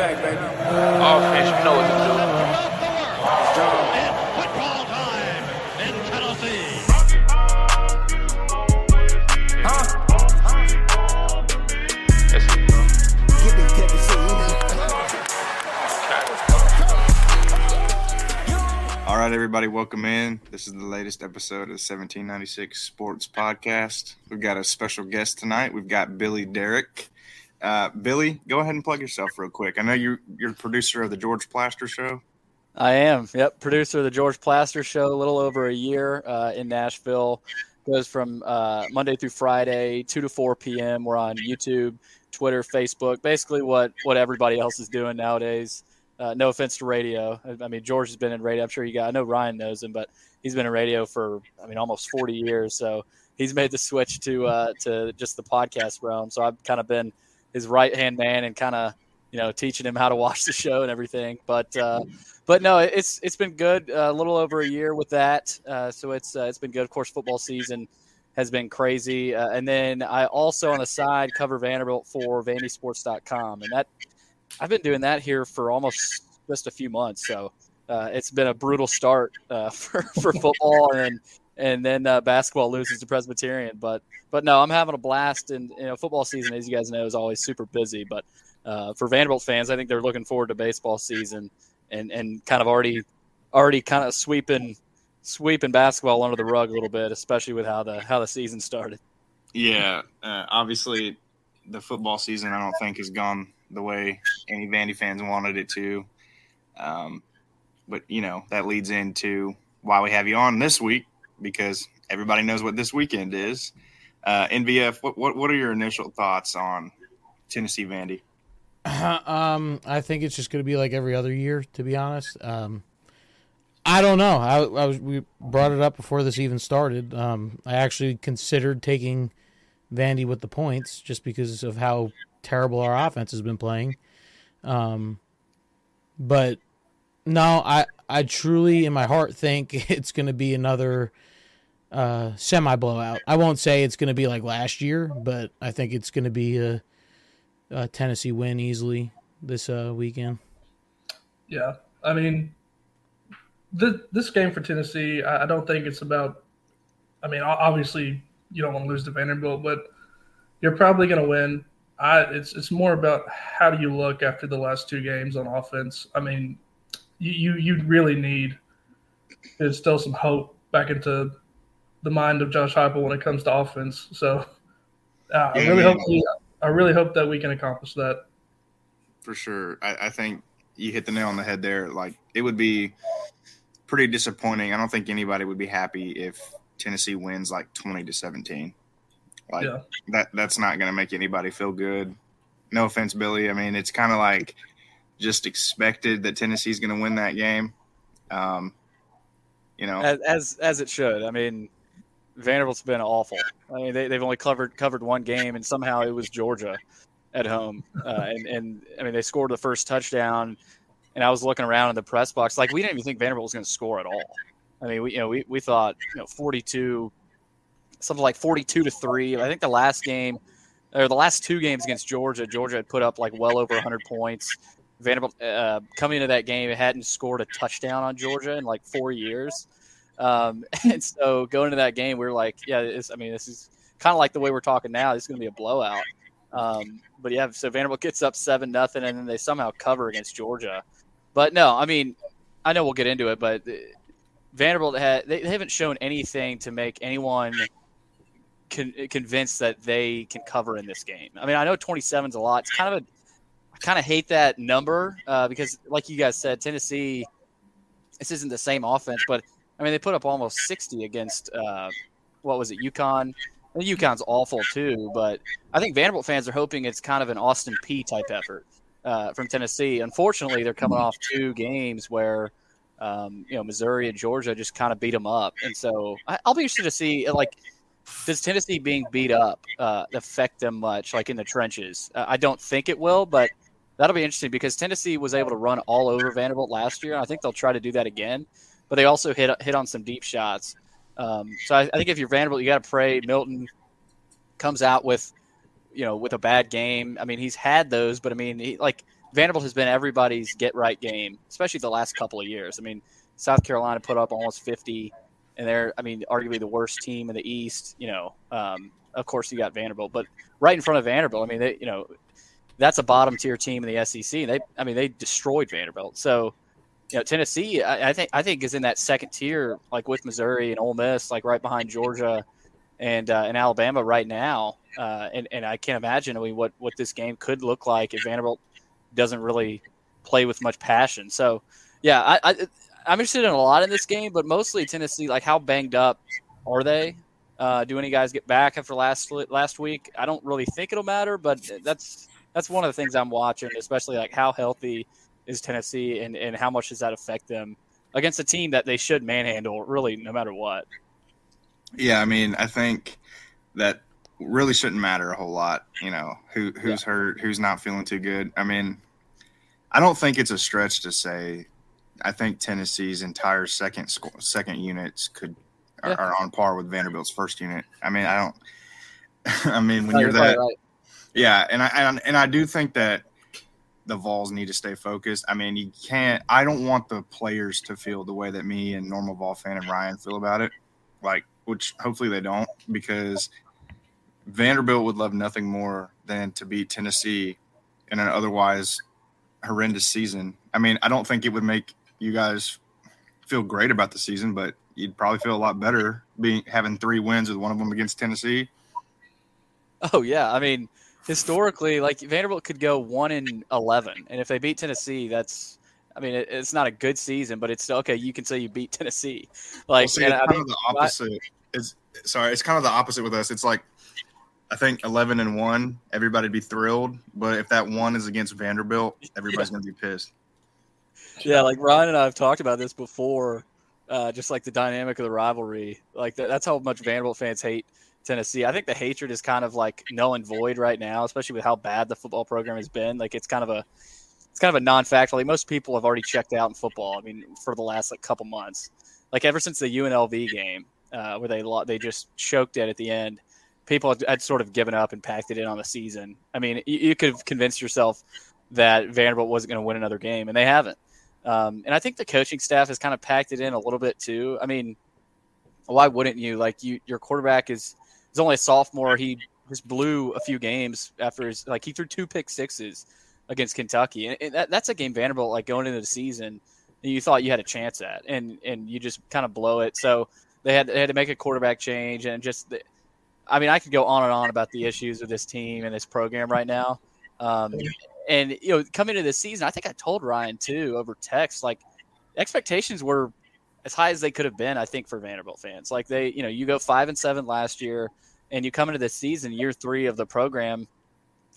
back, baby. Offense, you know what to do. Football time in Tennessee. Huh? Yes, you know. Get this Tennessee. All right, everybody, welcome in. This is the latest episode of the 1796 Sports Podcast. We've got a special guest tonight. We've got Billy Derrick. Uh, Billy, go ahead and plug yourself real quick. I know you're you're producer of the George Plaster Show. I am. Yep, producer of the George Plaster Show. A little over a year uh, in Nashville. Goes from uh, Monday through Friday, two to four p.m. We're on YouTube, Twitter, Facebook. Basically, what what everybody else is doing nowadays. Uh, no offense to radio. I, I mean, George has been in radio. I'm sure you got. I know Ryan knows him, but he's been in radio for I mean almost 40 years. So he's made the switch to uh, to just the podcast realm. So I've kind of been his right hand man and kind of you know teaching him how to watch the show and everything. But uh, but no, it's it's been good. Uh, a little over a year with that, uh, so it's uh, it's been good. Of course, football season has been crazy, uh, and then I also on the side cover Vanderbilt for VandySports.com, and that I've been doing that here for almost just a few months. So uh, it's been a brutal start uh, for for football, and and then uh, basketball loses to Presbyterian. But but no, I'm having a blast, and you know, football season, as you guys know, is always super busy. But uh, for Vanderbilt fans, I think they're looking forward to baseball season and and kind of already already kind of sweeping sweeping basketball under the rug a little bit, especially with how the how the season started. Yeah, uh, obviously, the football season I don't think has gone the way any Vandy fans wanted it to. Um, but you know that leads into why we have you on this week because everybody knows what this weekend is. Uh, NVF, what, what what are your initial thoughts on Tennessee Vandy? um, I think it's just going to be like every other year, to be honest. Um, I don't know. I, I was we brought it up before this even started. Um, I actually considered taking Vandy with the points just because of how terrible our offense has been playing. Um, but no, I I truly in my heart think it's going to be another uh, semi blowout. I won't say it's going to be like last year, but I think it's going to be a, a Tennessee win easily this uh, weekend. Yeah, I mean, this this game for Tennessee, I, I don't think it's about. I mean, obviously you don't want to lose to Vanderbilt, but you're probably going to win. I it's it's more about how do you look after the last two games on offense. I mean, you you, you really need there's still some hope back into the mind of Josh Heupel when it comes to offense. So uh, I really hope we, I really hope that we can accomplish that. for sure. I, I think you hit the nail on the head there. Like it would be pretty disappointing. I don't think anybody would be happy if Tennessee wins like twenty to seventeen. Like Yeah. that that's not gonna make anybody feel good. No offense, Billy. I mean, it's kinda like just expected that Tennessee's gonna win that game. Um, you know, as as, as it should. I mean, Vanderbilt's been awful. I mean, they, they've only covered covered one game, and somehow it was Georgia at home. Uh, and and I mean, they scored the first touchdown, and I was looking around in the press box, like we didn't even think Vanderbilt was going to score at all. I mean, we you know we, we thought you know forty two, something like forty two to three. I think the last game or the last two games against Georgia, Georgia had put up like well over hundred points. Vanderbilt uh, coming into that game hadn't scored a touchdown on Georgia in like four years. Um, and so going into that game, we were like, yeah, it's, I mean, this is kind of like the way we're talking now. This is going to be a blowout. Um, but yeah, so Vanderbilt gets up seven nothing, and then they somehow cover against Georgia. But no, I mean, I know we'll get into it, but uh, Vanderbilt had they, haven't shown anything to make anyone con- convinced that they can cover in this game. I mean, I know 27 is a lot. It's kind of a I kind of hate that number uh, because, like you guys said, Tennessee. This isn't the same offense, but I mean, they put up almost 60 against uh, what was it, UConn. And UConn's awful too, but I think Vanderbilt fans are hoping it's kind of an Austin Peay type effort uh, from Tennessee. Unfortunately, they're coming off two games where um, you know Missouri and Georgia just kind of beat them up, and so I, I'll be interested to see like does Tennessee being beat up uh, affect them much, like in the trenches? I don't think it will, but that'll be interesting because Tennessee was able to run all over Vanderbilt last year. I think they'll try to do that again, but they also hit hit on some deep shots. Um, so I, I think if you're Vanderbilt, you got to pray Milton comes out with, you know, with a bad game. I mean, he's had those, but I mean, he, like Vanderbilt has been everybody's get right game, especially the last couple of years. I mean, South Carolina put up almost 50, and they're, I mean, arguably the worst team in the East. You know, um, of course you got Vanderbilt, but right in front of Vanderbilt, I mean, they, you know, that's a bottom tier team in the SEC. They, I mean, they destroyed Vanderbilt. So, you know, Tennessee, I, I think, I think is in that second tier, like with Missouri and Ole Miss, like right behind Georgia and uh, and Alabama right now. Uh, and and I can't imagine, I mean, what what this game could look like if Vanderbilt doesn't really play with much passion. So, yeah, I, I I'm interested in a lot in this game, but mostly Tennessee. Like, how banged up are they? Uh, do any guys get back after last last week? I don't really think it'll matter, but that's that's one of the things I'm watching, especially like how healthy is Tennessee and, and how much does that affect them against a team that they should manhandle really no matter what. Yeah, I mean, I think that really shouldn't matter a whole lot. You know, who who's yeah. hurt, who's not feeling too good. I mean, I don't think it's a stretch to say. I think Tennessee's entire second second units could yeah. are, on par with Vanderbilt's first unit. I mean, I don't. I mean, when you're that, right. yeah, and I and, and I do think that the Vols need to stay focused. I mean, you can't. I don't want the players to feel the way that me and normal Vol fan and Ryan feel about it, like which hopefully they don't, because Vanderbilt would love nothing more than to beat Tennessee in an otherwise horrendous season. I mean, I don't think it would make you guys feel great about the season, but you'd probably feel a lot better being having three wins with one of them against Tennessee. Oh yeah, I mean, historically, like Vanderbilt could go one in eleven, and if they beat Tennessee, that's. I mean, it, it's not a good season, but it's still okay. You can say you beat Tennessee. Like, well, see, it's kind of the opposite. It's sorry, it's kind of the opposite with us. It's like I think eleven and one, everybody'd be thrilled, but if that one is against Vanderbilt, everybody's yeah. gonna be pissed. Yeah, like Ryan and I have talked about this before uh, just like the dynamic of the rivalry. Like that's how much Vanderbilt fans hate Tennessee. I think the hatred is kind of like null and void right now, especially with how bad the football program has been. Like it's kind of a it's kind of a non-factor. Like most people have already checked out in football. I mean, for the last like couple months, like ever since the UNLV game uh, where they they just choked it at the end. People had, had, sort of given up and packed it in on the season. I mean, you, you could have convinced yourself that Vanderbilt wasn't going to win another game, and they haven't. Um, and I think the coaching staff has kind of packed it in a little bit too. I mean, why wouldn't you? Like you, your quarterback is is only a sophomore. He just blew a few games after his like he threw two pick sixes against Kentucky, and, and that, that's a game Vanderbilt like going into the season you thought you had a chance at, and and you just kind of blow it. So they had they had to make a quarterback change, and just I mean I could go on and on about the issues of this team and this program right now. Um, and you know, coming into this season, I think I told Ryan too over text, like expectations were as high as they could have been. I think for Vanderbilt fans, like they, you know, you go five and seven last year, and you come into this season, year three of the program,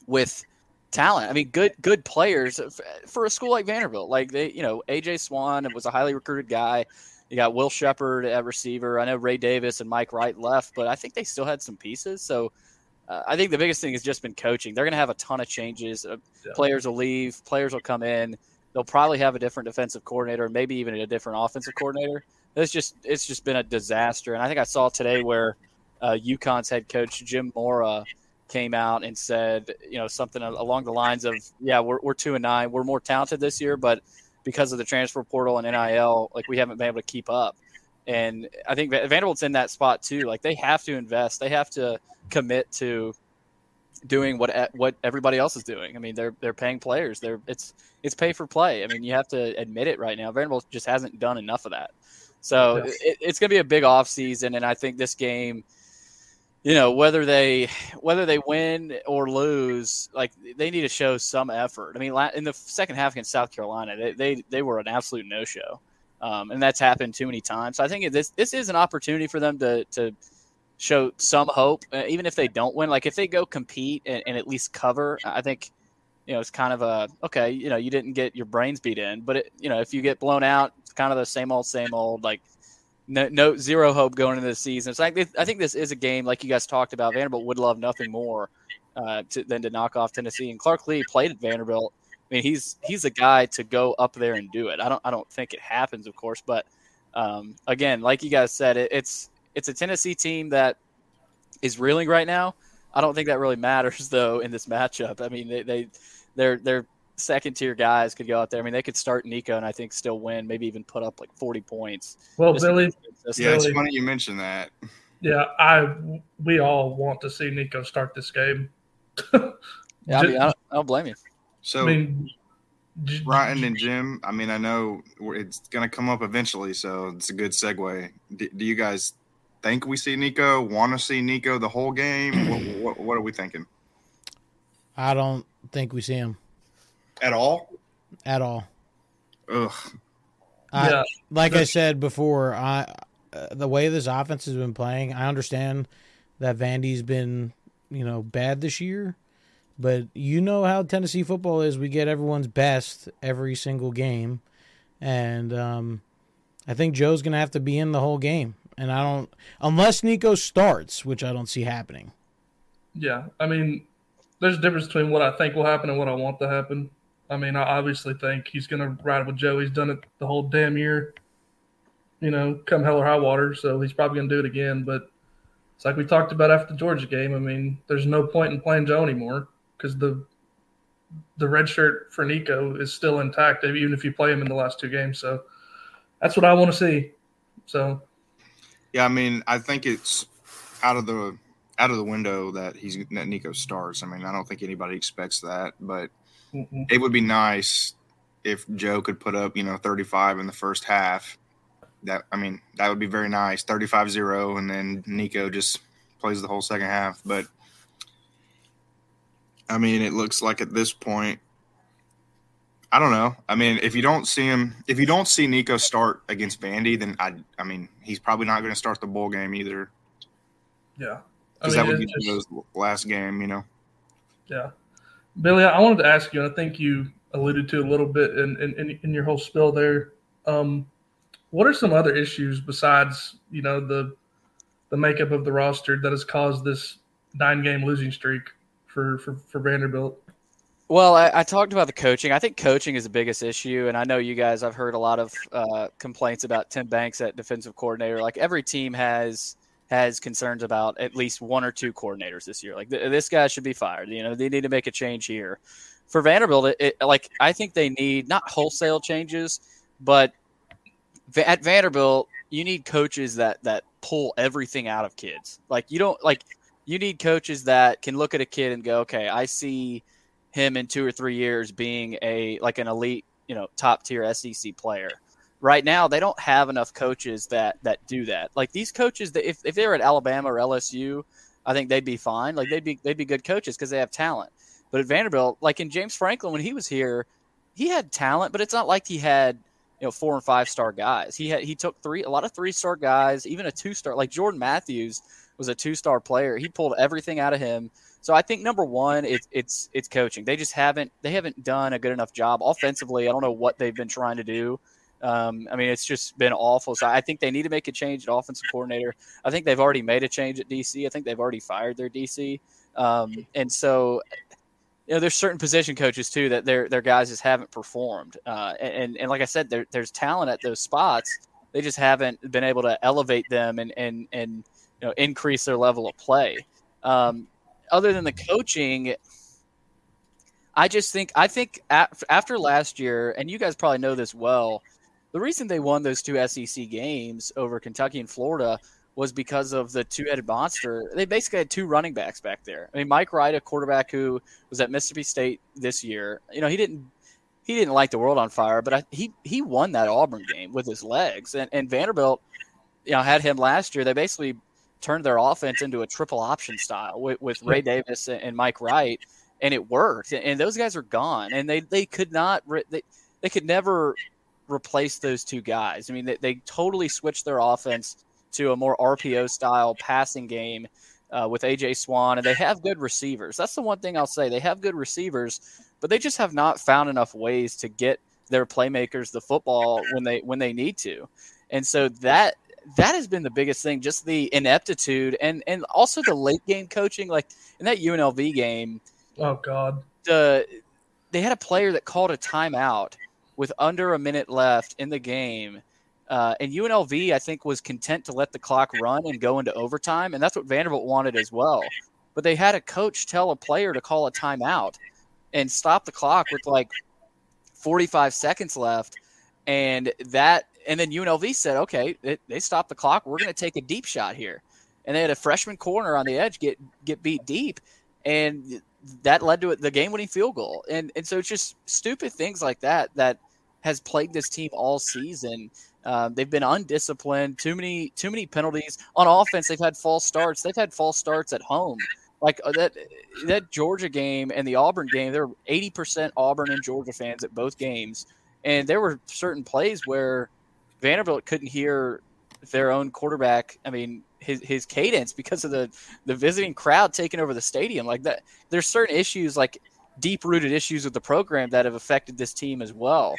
with talent. I mean, good good players for a school like Vanderbilt. Like they, you know, AJ Swann was a highly recruited guy. You got Will Sheppard at receiver. I know Ray Davis and Mike Wright left, but I think they still had some pieces. So uh, I think the biggest thing has just been coaching. They're going to have a ton of changes. Uh, yeah. Players will leave. Players will come in. They'll probably have a different defensive coordinator, maybe even a different offensive coordinator. It's just it's just been a disaster. And I think I saw today where uh, UConn's head coach Jim Mora came out and said, you know, something along the lines of, "Yeah, we're we're two and nine. We're more talented this year, but because of the transfer portal and NIL, like we haven't been able to keep up." And I think Vanderbilt's in that spot too. Like they have to invest. They have to commit to doing what what everybody else is doing. I mean, they're they're paying players. They're it's it's pay for play. I mean, you have to admit it right now. Vanderbilt just hasn't done enough of that. So it, it's going to be a big off season, and I think this game, you know, whether they whether they win or lose, like they need to show some effort. I mean, in the second half against South Carolina, they they, they were an absolute no show. Um, and that's happened too many times. So I think this this is an opportunity for them to to show some hope, uh, even if they don't win. Like if they go compete and, and, at least cover, I think you know it's kind of a okay. You know, you didn't get your brains beat in, but it, you know if you get blown out, it's kind of the same old, same old. Like no, no zero hope going into the season. It's like I think this is a game like you guys talked about. Vanderbilt would love nothing more uh, to, than to knock off Tennessee. And Clark Lea played at Vanderbilt I mean, he's he's a guy to go up there and do it. I don't I don't think it happens, of course, but um, again, like you guys said, it, it's it's a Tennessee team that is reeling right now. I don't think that really matters though in this matchup. I mean, they, they they're they're second tier guys could go out there. I mean, they could start Nico and I think still win, maybe even put up like 40 points. Well, Just Billy, because Yeah, it's funny you mentioned that. yeah, I we all want to see Nico start this game. Yeah, I mean, I don't, I don't blame you. So I mean, Ryan and Jim, I mean, I know it's going to come up eventually, so it's a good segue. Do, do you guys think we see Nico? Want to see Nico the whole game? what, what, what are we thinking? I don't think we see him At all? at all. Ugh. I, yeah, like I said before, I uh, the way this offense has been playing, I understand that Vandy's been you know bad this year, but you know how Tennessee football is. We get everyone's best every single game, and um, I think Joe's gonna have to be in the whole game. And I don't unless Nico starts, which I don't see happening. yeah. I mean, there's a difference between what I think will happen and what I want to happen. I mean, I obviously think he's going to ride with Joe. He's done it the whole damn year. You know, come hell or high water. So he's probably going to do it again. But it's like we talked about after the Georgia game. I mean, there's no point in playing Joe anymore because the the red shirt for Nico is still intact, even if you play him in the last two games. So that's what I want to see. So Yeah, I mean, I think it's out of the out of the window that he's that Nico starts. I mean, I don't think anybody expects that, but mm-mm. it would be nice if Joe could put up, you know, 35 in the first half. That I mean, that would be very nice. 35-0 and then Nico just plays the whole second half, but I mean, it looks like at this point I don't know. I mean, if you don't see him, if you don't see Nico start against Vandy, then I, I mean, he's probably not going to start the bowl game either, yeah, because that would be just- last game, you know. Yeah. Billy, I wanted to ask you, and I think you alluded to a little bit in, in, in, in your whole spill there. Um, what are some other issues besides, you know, the the makeup of the roster that has caused this nine game losing streak for, for, for Vanderbilt? Well, I, I talked about the coaching. I think coaching is the biggest issue, and I know you guys. I've heard a lot of uh, complaints about Tim Banks at defensive coordinator. Like every team has has concerns about at least one or two coordinators this year. Like th- this guy should be fired. You know, they need to make a change here. For Vanderbilt, it, it, like I think they need not wholesale changes, but Va- at Vanderbilt, you need coaches that that pull everything out of kids. Like you don't like you need coaches that can look at a kid and go, okay, I see him in two or three years being a like an elite, you know, top tier SEC player. Right now, they don't have enough coaches that that do that. Like these coaches, that if if they were at Alabama or LSU, I think they'd be fine. Like they'd be they'd be good coaches because they have talent. But at Vanderbilt, like in James Franklin when he was here, he had talent, but it's not like he had you know four and five star guys. He had he took three a lot of three star guys, even a two star like Jordan Matthews was a two star player. He pulled everything out of him. So I think number one, it's it's it's coaching. They just haven't they haven't done a good enough job offensively. I don't know what they've been trying to do. Um, I mean, it's just been awful. So I think they need to make a change at offensive coordinator. I think they've already made a change at DC. I think they've already fired their DC. Um, and so, you know, there's certain position coaches too that their their guys just haven't performed. Uh, and and like I said, there, there's talent at those spots. They just haven't been able to elevate them and and and you know increase their level of play. Um, other than the coaching, I just think I think after last year, and you guys probably know this well, the reason they won those two SEC games over Kentucky and Florida was because of the two-headed monster. They basically had two running backs back there. I mean, Mike Wright, a quarterback who was at Mississippi State this year, you know, he didn't he didn't light the world on fire, but I, he he won that Auburn game with his legs, and and Vanderbilt, you know, had him last year. They basically turned their offense into a triple option style with, with Ray Davis and Mike Wright, and it worked. And those guys are gone, and they they could not they they could never replace those two guys. I mean, they, they totally switched their offense to a more RPO style passing game uh, with AJ Swann, and they have good receivers. That's the one thing I'll say. They have good receivers, but they just have not found enough ways to get their playmakers the football when they when they need to. And so that that has been the biggest thing, just the ineptitude and and also the late game coaching. Like in that UNLV game, Oh God. the they had a player that called a timeout with under a minute left in the game. Uh, and UNLV, I think, was content to let the clock run and go into overtime, and that's what Vanderbilt wanted as well. But they had a coach tell a player to call a timeout, and stop the clock with like 45 seconds left, and that and then UNLV said, okay, they, they stopped the clock. We're going to take a deep shot here, and they had a freshman corner on the edge get get beat deep, and that led to the game winning field goal. And and so it's just stupid things like that that has plagued this team all season. Um, they've been undisciplined. Too many too many penalties on offense. They've had false starts. They've had false starts at home. Like uh, that that Georgia game and the Auburn game, there were eighty percent Auburn and Georgia fans at both games, and there were certain plays where Vanderbilt couldn't hear their own quarterback. I mean, his his cadence because of the the visiting crowd taking over the stadium. Like that, there's certain issues like deep rooted issues with the program that have affected this team as well.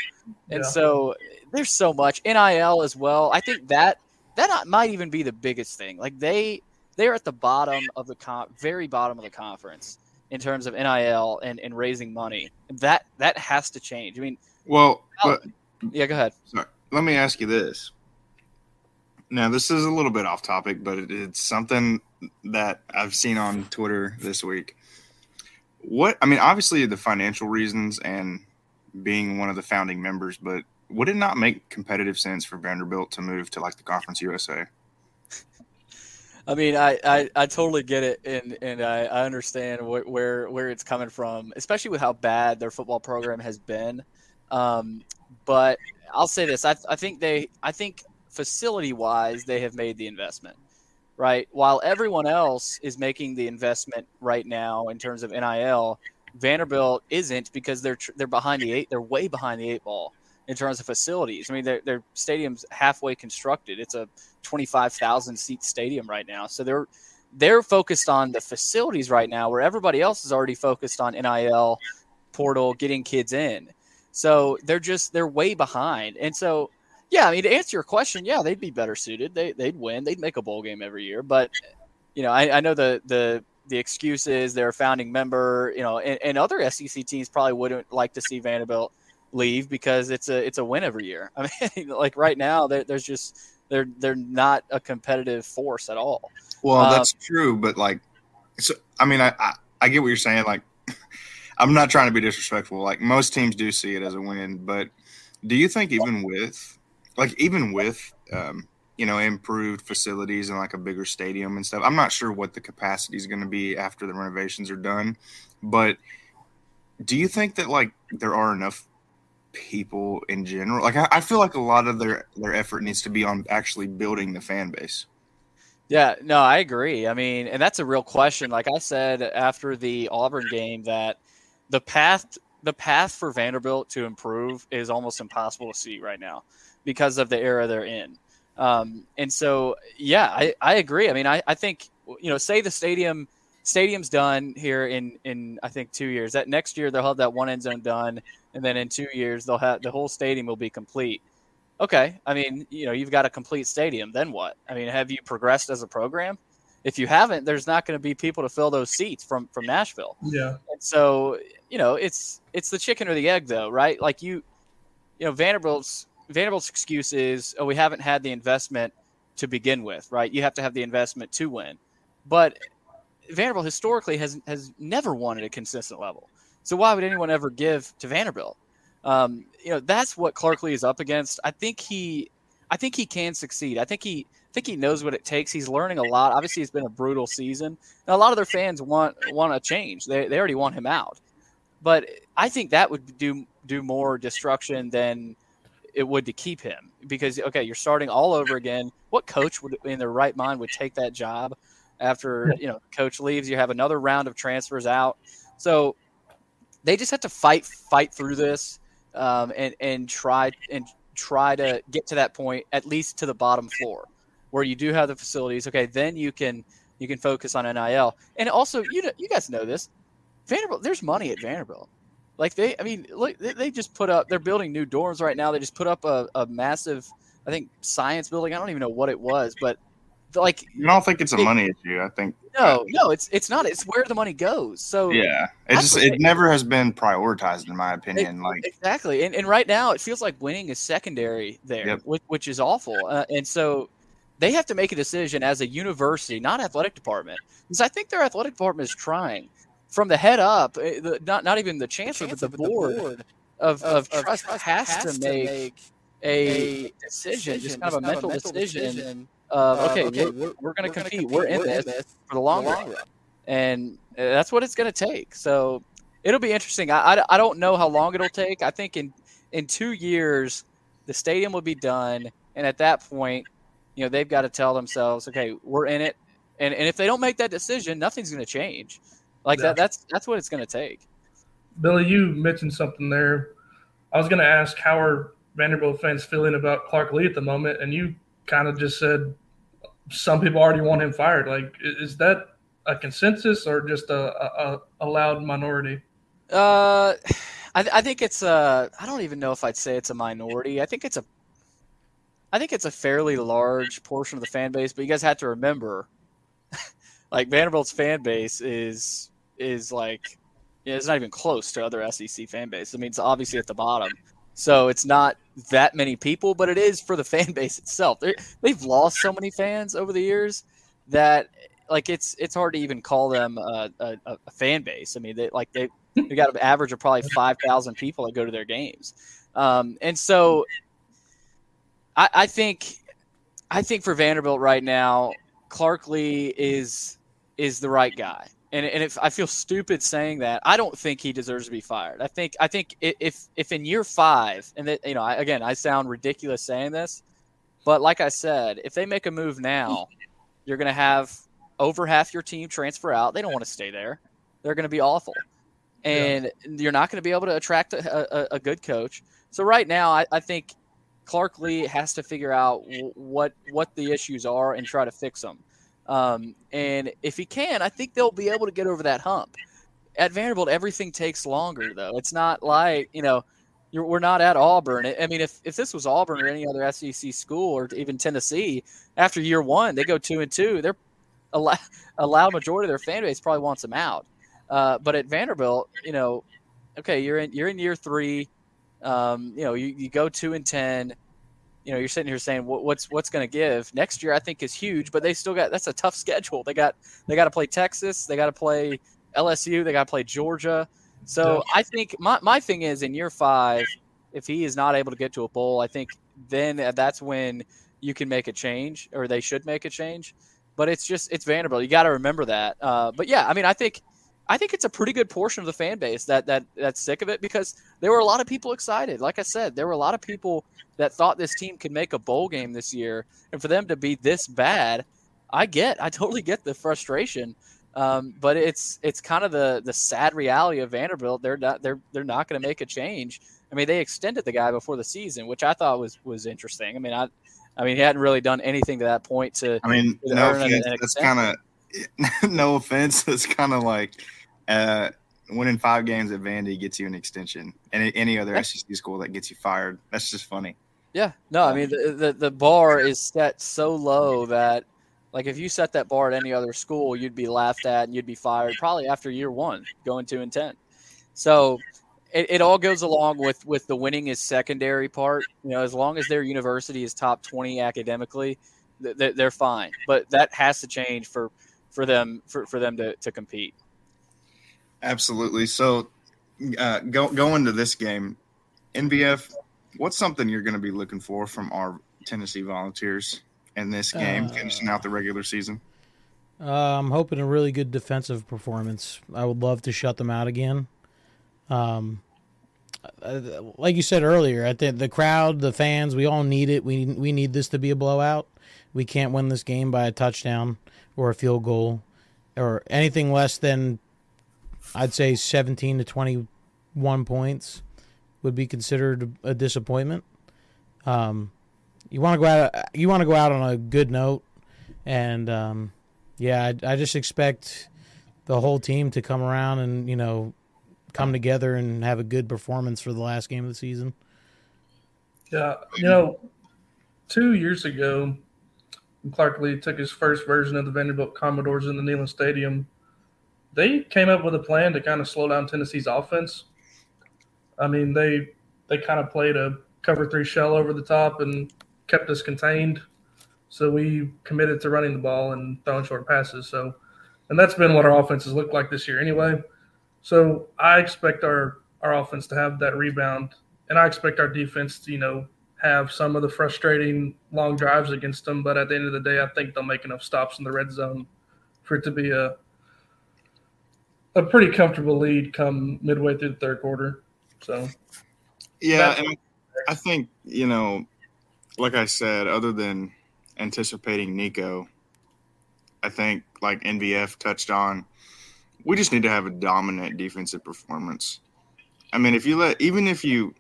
And Yeah. so there's so much NIL as well. I think that that might even be the biggest thing. Like they they're at the bottom of the con- very bottom of the conference in terms of NIL and, and raising money. That that has to change. I mean, Well, but yeah, go ahead. Sorry. Let me ask you this. Now, this is a little bit off topic, but it, it's something that I've seen on Twitter this week. What I mean, obviously, the financial reasons and being one of the founding members, but would it not make competitive sense for Vanderbilt to move to like the Conference USA? I mean, I, I, I totally get it, and and I, I understand wh- where where it's coming from, especially with how bad their football program has been. Um, but I'll say this: I, I think they, I think facility wise, they have made the investment, right? While everyone else is making the investment right now in terms of NIL, Vanderbilt isn't because they're they're behind the eight, they're way behind the eight ball in terms of facilities. I mean, their their stadium's halfway constructed. It's a 25,000 seat stadium right now. So they're they're focused on the facilities right now where everybody else is already focused on NIL portal getting kids in. So they're just they're way behind. And so yeah, I mean to answer your question, yeah, they'd be better suited. They they'd win. They'd make a bowl game every year, but you know, I, I know the the the excuse is they're a founding member, you know, and, and other SEC teams probably wouldn't like to see Vanderbilt leave because it's a it's a win every year. I mean, like right now, there's just they're they're not a competitive force at all. Well, Uh, that's true, but like, so I mean, I, I I get what you're saying. Like, I'm not trying to be disrespectful. Like, most teams do see it as a win, but do you think even with, like, even with, um, you know, improved facilities and like a bigger stadium and stuff, I'm not sure what the capacity is going to be after the renovations are done, but do you think that like there are enough people in general? Like, I, I feel like a lot of their their effort needs to be on actually building the fan base. Yeah, no, I agree. I mean, and that's a real question. Like I said after the Auburn game, that the path the path for Vanderbilt to improve is almost impossible to see right now because of the era they're in. Um, and so, yeah, I, I agree. I mean, I, I think you know, say the stadium stadium's done here in in I think two years. That next year they'll have that one end zone done, and then in two years they'll have the whole stadium will be complete. Okay, I mean, you know, you've got a complete stadium. Then what? I mean, have you progressed as a program? If you haven't, there's not going to be people to fill those seats from from Nashville. Yeah. And so, you know, it's it's the chicken or the egg, though, right? Like you, you know, Vanderbilt's Vanderbilt's excuse is, oh, we haven't had the investment to begin with, right? You have to have the investment to win, but Vanderbilt historically has has never won at a consistent level. So why would anyone ever give to Vanderbilt? Um, you know, that's what Clark Lea is up against. I think he, I think he can succeed. I think he, think he knows what it takes. He's learning a lot. Obviously, it's been a brutal season. A lot of their fans want want a change. They they already want him out. But I think that would do do more destruction than it would to keep him because okay, you're starting all over again. What coach would in their right mind would take that job after you know coach leaves? You have another round of transfers out, so they just have to fight fight through this um, and and try and try to get to that point at least to the bottom floor where you do have the facilities. Okay, then you can you can focus on NIL and also you know, you guys know this Vanderbilt. There's money at Vanderbilt. Like they, I mean, look, they, they just put up. They're building new dorms right now. They just put up a, a massive, I think, science building. I don't even know what it was, but like, I don't think it's a It- money issue. I think no, no, it's it's not. It's where the money goes. So yeah, it just it never has been prioritized in my opinion. Like exactly, and, and right now it feels like winning is secondary there, Yep. which, which is awful. Uh, and so they have to make a decision as a university, not athletic department, because I think their athletic department is trying. from the head up, eh, the, not not even the chancellor, but the board of, of, trust has, to make a decision, just kind of a mental decision of okay, we're, we're, we're going to compete, we're in this for the long run, and uh, that's what it's going to take. So it'll be interesting. I, I, I don't know how long it'll take. I think in in two years the stadium will be done, and at that point, you know they've got to tell themselves, okay, we're in it, and and if they don't make that decision, nothing's going to change. Like that, that's that's what it's going to take. Billy, you mentioned something there. I was going to ask how are Vanderbilt fans feeling about Clark Lea at the moment, and you kind of just said some people already want him fired. Like, is that a consensus or just a, a, a loud minority? Uh, I, I think it's a. I don't even know if I'd say it's a minority. I think it's a. I think it's a fairly large portion of the fan base, but you guys have to remember, like Vanderbilt's fan base is is like, yeah, it's not even close to other SEC fan base. I mean, it's obviously at the bottom, so it's not that many people, but it is for the fan base itself. They're, they've lost so many fans over the years that like it's it's hard to even call them a, a, a fan base. I mean, they like they they got an average of probably five thousand people that go to their games, um, and so I, I think I think for Vanderbilt right now, Clark Lea is is the right guy. And, and if I feel stupid saying that, I don't think he deserves to be fired. I think I think if if in year five, and that you know, I, again, I sound ridiculous saying this, but like I said, if they make a move now, you're going to have over half your team transfer out. They don't want to stay there. They're going to be awful, and you're not going to be able to attract a, a, a good coach. So right now, I, I think Clark Lea has to figure out wh- what what the issues are and try to fix them. Um, and if he can, I think they'll be able to get over that hump. At Vanderbilt, everything takes longer, though. It's not like you know, we're not at Auburn. I mean, if if this was Auburn or any other SEC school or even Tennessee, after year one, they go two and two. They're a, la- a loud majority of their fan base probably wants them out. Uh, but at Vanderbilt, you know, okay, you're in you're in year three. Um, you know, you, you go two and ten. You know, you're sitting here saying what, what's what's going to give next year. I think is huge, but they still got that's a tough schedule. They got they got to play Texas, they got to play LSU, they got to play Georgia. So I think my my thing is in year five, if he is not able to get to a bowl, I think then that's when you can make a change, or they should make a change. But it's just it's Vanderbilt. You got to remember that. Uh, but yeah, I mean, I think I think it's a pretty good portion of the fan base that that that's sick of it because there were a lot of people excited. Like I said, there were a lot of people that thought this team could make a bowl game this year, and for them to be this bad, I get, I totally get the frustration. Um, but it's it's kind of the the sad reality of Vanderbilt. They're not they're they're not going to make a change. I mean, they extended the guy before the season, which I thought was was interesting. I mean, I I mean, he hadn't really done anything to that point to I mean, no an- an That's kind of no offense. That's kind of like uh, winning five games at Vandy gets you an extension, and any other. SEC school that gets you fired. That's just funny. Yeah, no, I mean the, the the bar is set so low that like if you set that bar at any other school, you'd be laughed at and you'd be fired probably after year one, going two and ten. So it, it all goes along with with the winning is secondary part. You know, as long as their university is top twenty academically, th- they're fine. But that has to change for for them for, for them to, to compete. Absolutely. So, uh, go going to this game, NVF. What's something you're going to be looking for from our Tennessee Volunteers in this game, Uh, finishing out the regular season? Uh, I'm hoping a really good defensive performance. I would love to shut them out again. Um, like you said earlier, I think the crowd, the fans, we all need it. We we need this to be a blowout. We can't win this game by a touchdown or a field goal or anything less than I'd say 17 to 21 points would be considered a disappointment. Um, you want to go out you want to go out on a good note and um, yeah, I, I just expect the whole team to come around and you know come together and have a good performance for the last game of the season. Yeah, you know, two years ago, Clark Lea took his first version of the Vanderbilt Commodores in the Neyland Stadium. They came up with a plan to kind of slow down Tennessee's offense. I mean, they they kind of played a cover three shell over the top and kept us contained. So we committed to running the ball and throwing short passes. So, and that's been what our offenses looked like this year anyway. So I expect our our offense to have that rebound, and I expect our defense to you know have some of the frustrating long drives against them. But at the end of the day, I think they'll make enough stops in the red zone for it to be a a pretty comfortable lead come midway through the third quarter. So Yeah, and I think you know, like I said, other than anticipating Nico, I think like NVF touched on, we just need to have a dominant defensive performance. I mean, if you let even if you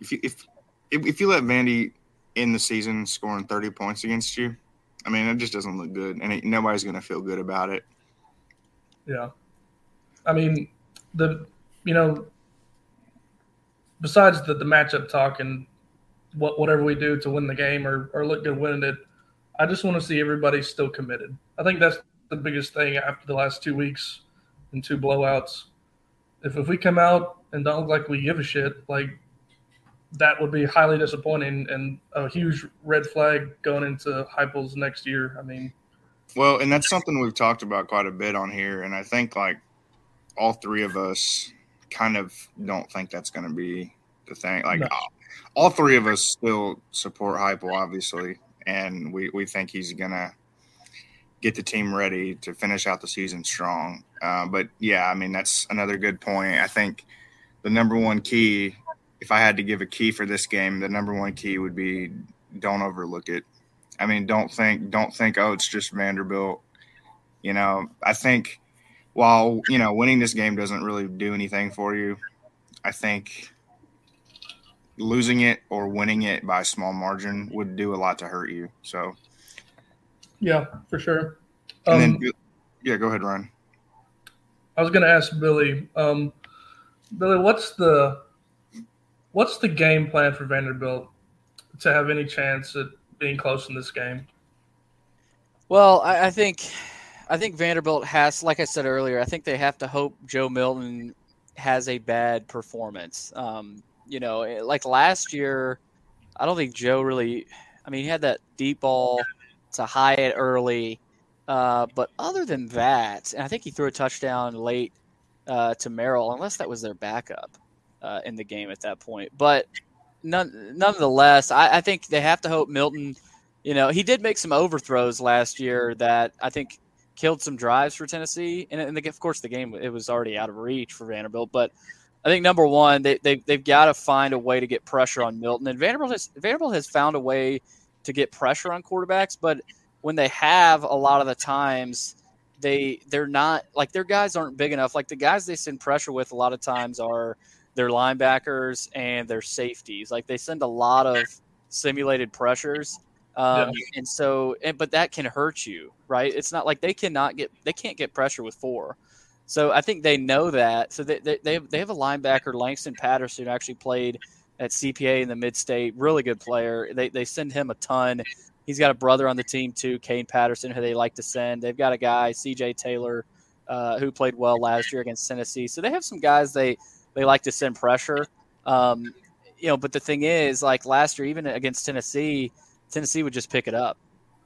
if you if if, if you let Vandy in the season scoring thirty points against you, I mean, it just doesn't look good, and it, nobody's going to feel good about it. Yeah. I mean, the you know, besides the, the matchup talk and what whatever we do to win the game or, or look good winning it, I just want to see everybody still committed. I think that's the biggest thing after the last two weeks and two blowouts. If if we come out and don't look like we give a shit, like that would be highly disappointing and a huge red flag going into Heupel's next year. I mean, Well, and that's something we've talked about quite a bit on here, and I think like all three of us kind of don't think that's going to be the thing. Like No. all, all three of us still support Heupel, obviously, and we we think he's going to get the team ready to finish out the season strong. Uh, but yeah, I mean that's another good point. I think the number one key, if I had to give a key for this game, the number one key would be don't overlook it. I mean, don't think don't think oh it's just Vanderbilt. You know, I think while you know winning this game doesn't really do anything for you, I think losing it or winning it by a small margin would do a lot to hurt you. So, yeah, for sure. and Um, then yeah, go ahead, Ryan. I was going to ask Billy. Um, Billy, what's the what's the game plan for Vanderbilt to have any chance at being close in this game? Well, I, I think I think Vanderbilt has, like I said earlier, I think they have to hope Joe Milton has a bad performance. Um, you know, eh, like last year, I don't think Joe really. I mean, he had that deep ball to Hyatt early, uh, but other than that, and I think he threw a touchdown late uh, to Merrill, unless that was their backup uh, in the game at that point. But none, nonetheless, I, I think they have to hope Milton you know, he did make some overthrows last year that I think killed some drives for Tennessee. And, and the, of course, the game it was already out of reach for Vanderbilt. But I think number one, they, they they've got to find a way to get pressure on Milton. And Vanderbilt has Vanderbilt has found a way to get pressure on quarterbacks, but when they have, a lot of the times they they're not like their guys aren't big enough. Like the guys they send pressure with, a lot of times are their linebackers and their safeties. Like they send a lot of simulated pressures. Um, And so, and, but that can hurt you, right? It's not like they cannot get, they can't get pressure with four. So I think they know that. So they, they, they, have, they have a linebacker, Langston Patterson, who actually played at CPA in the mid state, really good player. They, they send him a ton. He's got a brother on the team too, Kane Patterson, who they like to send. They've got a guy, CJ Taylor, uh, who played well last year against Tennessee. So they have some guys they, they like to send pressure. Um, you know, but the thing is, like last year, even against Tennessee, Tennessee would just pick it up.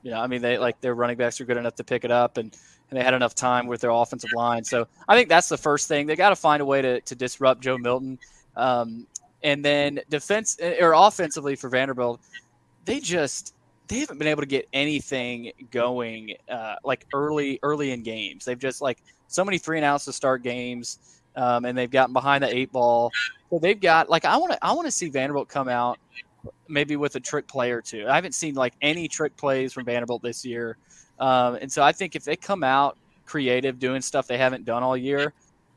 You know, I mean, they like their running backs are good enough to pick it up, and, and they had enough time with their offensive line. So I think that's the first thing. They got to find a way to, to disrupt Joe Milton. Um, and then defense or offensively for Vanderbilt, they just they haven't been able to get anything going uh, like early early in games. They've just like so many three and outs to start games, um, and they've gotten behind the eight ball. So they've got like I want to I want to see Vanderbilt come out maybe with a trick play or two. I haven't seen like any trick plays from Vanderbilt this year, um, and so I think if they come out creative, doing stuff they haven't done all year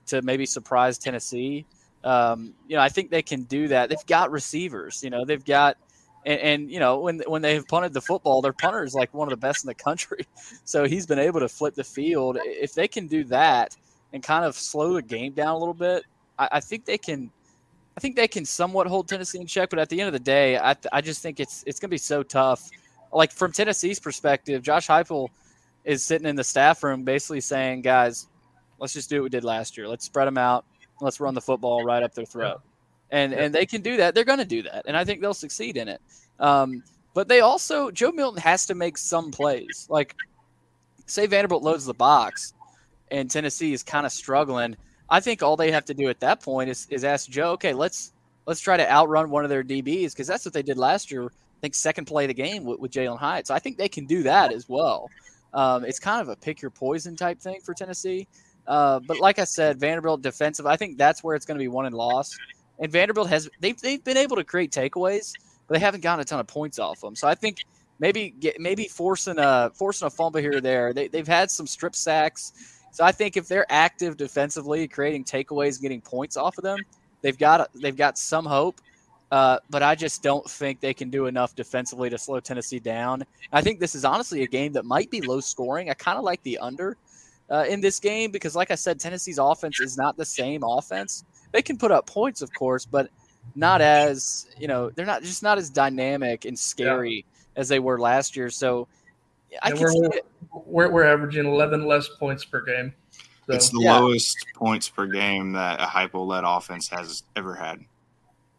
to maybe surprise Tennessee, um, you know, I think they can do that. They've got receivers, you know, they've got. And, and you know when when they have punted the football, their punter is like one of the best in the country. So he's been able to flip the field. If they can do that and kind of slow the game down a little bit, I, I think they can I think they can somewhat hold Tennessee in check, but at the end of the day, I, I just think it's it's going to be so tough. Like from Tennessee's perspective, Josh Heupel is sitting in the staff room basically saying, "Guys, let's just do what we did last year. Let's spread them out. Let's run the football right up their throat." And and they can do that. They're going to do that, and I think they'll succeed in it. Um, but they also Joe Milton has to make some plays. Like, say Vanderbilt loads the box, and Tennessee is kind of struggling. I think all they have to do at that point is is ask Joe, okay, let's let's try to outrun one of their DBs because that's what they did last year. I think second play of the game with, with Jalen Hyatt. So I think they can do that as well. Um, it's kind of a pick your poison type thing for Tennessee. Uh, but like I said, Vanderbilt defensive, I think that's where it's going to be won and lost. And Vanderbilt has they've they've been able to create takeaways, but they haven't gotten a ton of points off them. So I think maybe get maybe forcing a forcing a fumble here or there. They they've had some strip sacks. So I think if they're active defensively, creating takeaways, getting points off of them, they've got they've got some hope. Uh, but I just don't think they can do enough defensively to slow Tennessee down. I think this is honestly a game that might be low scoring. I kind of like the under uh, in this game because, like I said, Tennessee's offense is not the same offense. They can put up points, of course, but not as you know they're not just not as dynamic and scary as they were last year. So I And can we're, it. we're we're averaging 11 less points per game. So, It's the Yeah. lowest points per game that a Heupel led offense has ever had.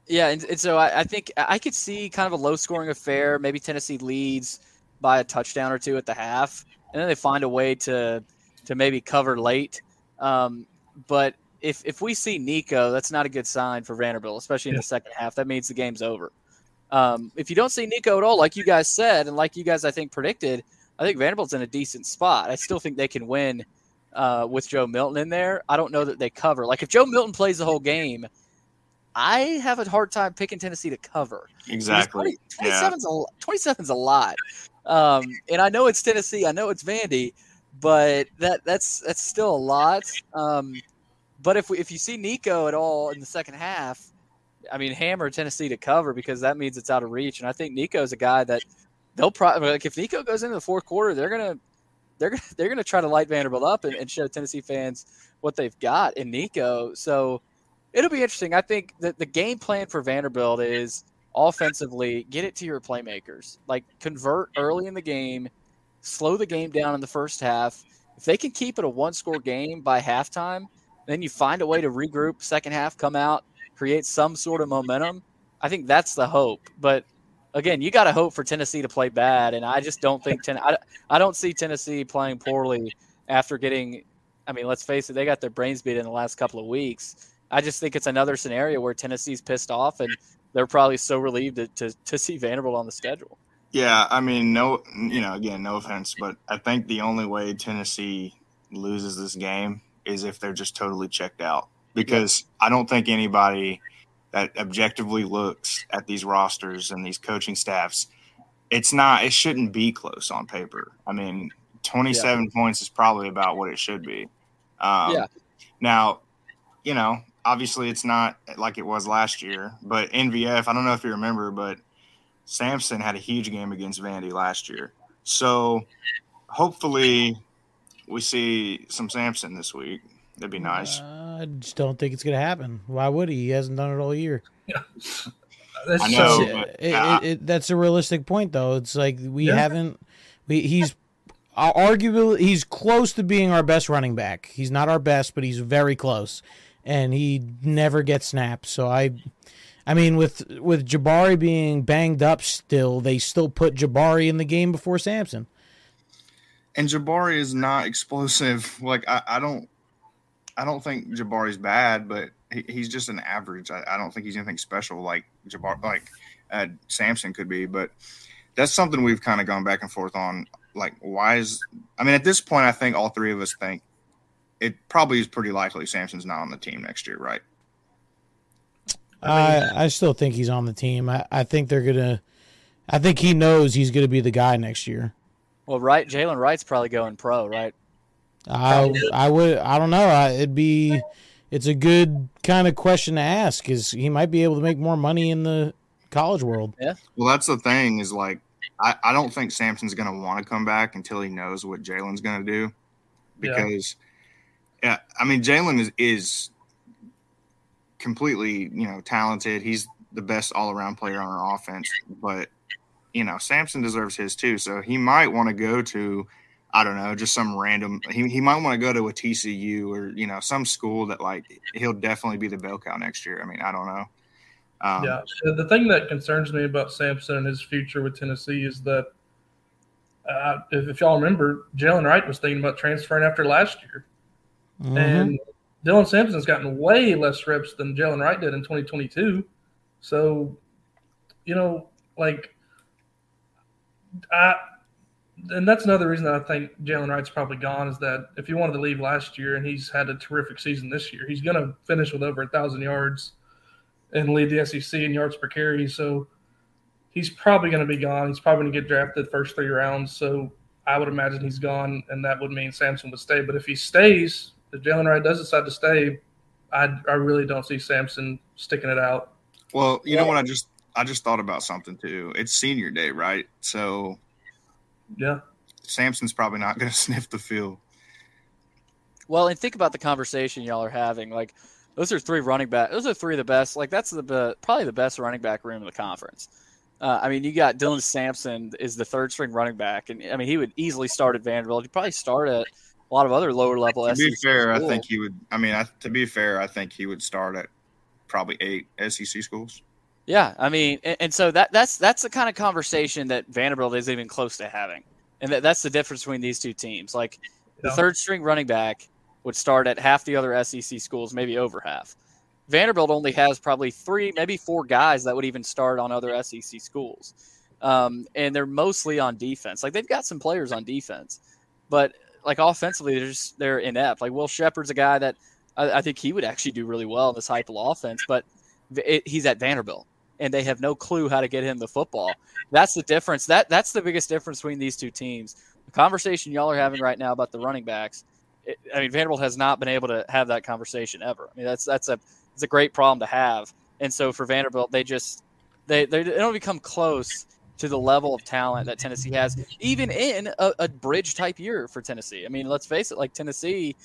Yeah, and, and so I, I think I could see kind of a low scoring affair. Maybe Tennessee leads by a touchdown or two at the half, and then they find a way to to maybe cover late. Um, but if if we see Nico, that's not a good sign for Vanderbilt, especially in the second half. That means the game's over. Um, if you don't see Nico at all, like you guys said, and like you guys I think predicted, I think Vanderbilt's in a decent spot. I still think they can win uh, with Joe Milton in there. I don't know that they cover. Like if Joe Milton plays the whole game, I have a hard time picking Tennessee to cover. Exactly. 20, Yeah. a 27's a lot. Um, and I know it's Tennessee, I know it's Vandy, but that that's that's still a lot. Um, but if we, if you see Nico at all in the second half, I mean hammer Tennessee to cover because that means it's out of reach. And I think Nico's a guy that they'll probably like if Nico goes into the fourth quarter, they're gonna they're gonna they're gonna try to light Vanderbilt up and, and show Tennessee fans what they've got in Nico. So it'll be interesting. I think that the game plan for Vanderbilt is offensively get it to your playmakers, like convert early in the game, slow the game down in the first half. If they can keep it a one score game by halftime, then you find a way to regroup second half, come out, create some sort of momentum. I think that's the hope. But again, you got to hope for Tennessee to play bad, and I just don't think ten- I, I don't see Tennessee playing poorly after getting. I mean, let's face it, they got their brains beat in the last couple of weeks. I just think it's another scenario where Tennessee's pissed off and they're probably so relieved to, to, to see Vanderbilt on the schedule. Yeah, I mean, no, you know, again, no offense, but I think the only way Tennessee loses this game is if they're just totally checked out. Because I don't think anybody that objectively looks at these rosters and these coaching staffs, it's not, it shouldn't be close on paper. I mean, 27 points is probably about what it should be. Um, Yeah. Now, you know, obviously it's not like it was last year, but NVF, I don't know if you remember, but Sampson had a huge game against Vandy last year. So hopefully we see some Sampson this week. That'd be nice. Uh, I just don't think it's going to happen. Why would he? He hasn't done it all year. that's I know. so- but, it- uh, it- it- that's a realistic point, though. It's like we Yeah. haven't. We, he's uh, arguably he's close to being our best running back. He's not our best, but he's very close, and he never gets snaps. So I, I mean, with with Jabari being banged up, still they still put Jabari in the game before Sampson. And Jabari is not explosive. Like I, I don't, I don't think Jabari's bad, but he, he's just an average. I, I don't think he's anything special like Jabari, like uh, Sampson could be. But that's something we've kind of gone back and forth on. Like, why is? I mean, at this point, I think all three of us think it probably is pretty likely Sampson's not on the team next year, right? I I still think he's on the team. I, I think they're gonna. I think he knows he's gonna be the guy next year. Well, right, Jalen Wright's probably going pro, right? I I would I don't know. I, it'd be it's a good kind of question to ask. Is he might be able to make more money in the college world? Well, that's the thing is like I, I don't think Sampson's going to want to come back until he knows what Jalen's going to do, Yeah. because yeah, I mean Jalen is is completely you know talented. He's the best all around player on our offense, but you know Samson deserves his too. So he might want to go to I don't know just some random. He he might want to go to a TCU or you know some school that like he'll definitely be the bell cow next year. I mean I don't know. Um, Yeah, the the thing that concerns me about Sampson and his future with Tennessee is that uh, if, if y'all remember, Jalen Wright was thinking about transferring after last year, Mhm. and Dylan Sampson's gotten way less reps than Jalen Wright did in 2022. So, you know, like, I, and that's another reason that I think Jalen Wright's probably gone is that if he wanted to leave last year and he's had a terrific season this year, he's going to finish with over a thousand yards and lead the SEC in yards per carry. So he's probably going to be gone. He's probably going to get drafted first three rounds. So I would imagine he's gone, and that would mean Sampson would stay. But if he stays, if Jalen Wright does decide to stay, I I really don't see Sampson sticking it out. Well, you know what? I just I just thought about something too. It's senior day, right? So Yeah, Sampson's probably not going to sniff the field. Well, and think about the conversation y'all are having. Like, those are three running back. Those are three of the best. Like, that's the be- probably the best running back room in the conference. Uh, I mean, you got Dylan Sampson is the third string running back, and I mean, he would easily start at Vanderbilt. He'd probably start at a lot of other lower level. SEC. To be SEC fair, I think he would. I mean, I, to be fair, I think he would start at probably eight SEC schools. Yeah, I mean, and, and so that that's that's the kind of conversation that Vanderbilt isn't even close to having, and that, that's the difference between these two teams. Like the Yeah. third string running back would start at half the other SEC schools, maybe over half. Vanderbilt only has probably three, maybe four guys that would even start on other SEC schools, um, and they're mostly on defense. Like they've got some players on defense, but like offensively, they're just they're inept. Like Will Sheppard's a guy that I, I think he would actually do really well in this Heupel offense, but it, he's at Vanderbilt and they have no clue how to get him the football. That's the difference. That that's the biggest difference between these two teams. The conversation y'all are having right now about the running backs. It, I mean, Vanderbilt has not been able to have that conversation ever. I mean, that's that's a it's a great problem to have. And so for Vanderbilt, they just they they, don't become close to the level of talent that Tennessee has, even in a, a bridge type year for Tennessee. I mean, let's face it, like Tennessee,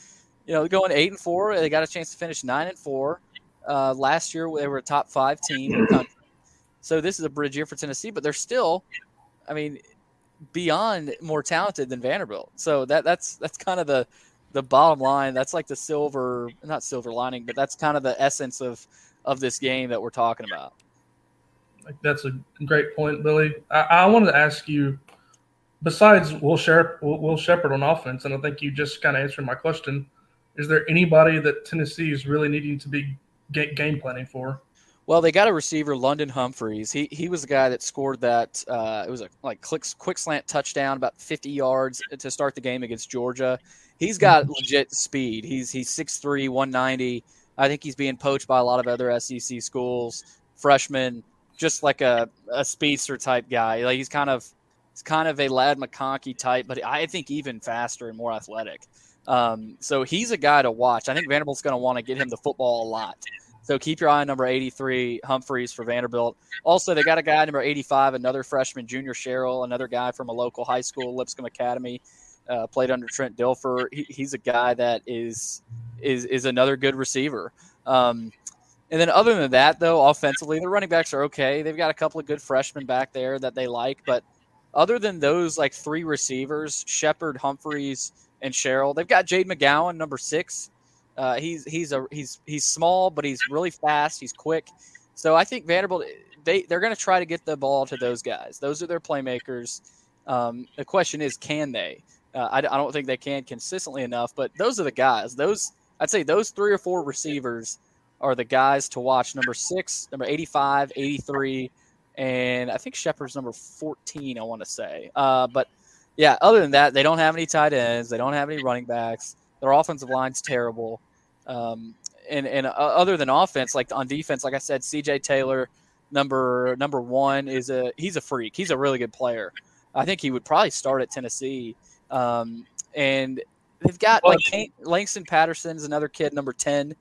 you know, going eight and four, they got a chance to finish nine and four. Uh, last year, they were a top five team. So this is a bridge year for Tennessee, but they're still, I mean, beyond more talented than Vanderbilt. So that that's that's kind of the the bottom line. That's like the silver, not silver lining, but that's kind of the essence of of this game that we're talking about. that's a great point, Billy. I, I wanted to ask you, besides Will Shep Will Will Sheppard on offense, and I think you just kind of answered my question. Is there anybody that Tennessee is really needing to be game planning for? Well, they got a receiver, London Humphreys. He he was the guy that scored that. Uh, it was a like quick quick slant touchdown, about 50 yards to start the game against Georgia. He's got legit speed. He's he's 6'3", 190. I think he's being poached by a lot of other SEC schools. Freshman, just like a, a speedster type guy. Like he's kind of he's kind of a Ladd McConkey type, but I think even faster and more athletic. Um, so he's a guy to watch. I think Vanderbilt's going to want to get him the football a lot. So keep your eye on number 83, Humphreys for Vanderbilt. Also, they got a guy number 85, another freshman, Junior Sherrill, another guy from a local high school, Lipscomb Academy, uh, played under Trent Dilfer. He, he's a guy that is is is another good receiver. Um, and then other than that, though, offensively, the running backs are okay. They've got a couple of good freshmen back there that they like, but other than those like three receivers, Sheppard, Humphreys, and Sherrill, they've got Jade McGowan, number six. Uh, he's he's a he's he's small, but he's really fast. He's quick. So I think Vanderbilt they they're going to try to get the ball to those guys. Those are their playmakers. Um, the question is, can they? Uh, I, I don't think they can consistently enough, but those are the guys. Those I'd say those three or four receivers are the guys to watch. Number six, number 85, 83, and I think Sheppard's number 14, I want to say. Uh, but yeah, other than that, they don't have any tight ends. They don't have any running backs. Their offensive line's terrible. Um, and and uh, other than offense, like on defense, like I said, C.J. Taylor, number number one, is a he's a freak. He's a really good player. I think he would probably start at Tennessee. Um, and they've got like Langston Patterson's another kid, number ten,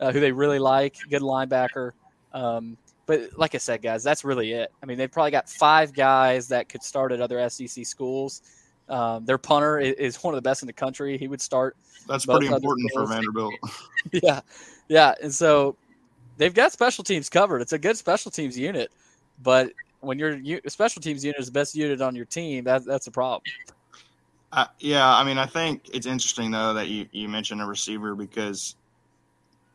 uh, who they really like, good linebacker. Um, but like I said, guys, that's really it. I mean, they've probably got five guys that could start at other SEC schools. Um, their punter is, is one of the best in the country. He would start That's pretty important for. Vanderbilt. yeah, yeah, and so they've got special teams covered. It's a good special teams unit, but when your special teams unit is the best unit on your team, that, that's a problem. Uh, yeah, I mean, I think it's interesting though that you you mentioned a receiver because,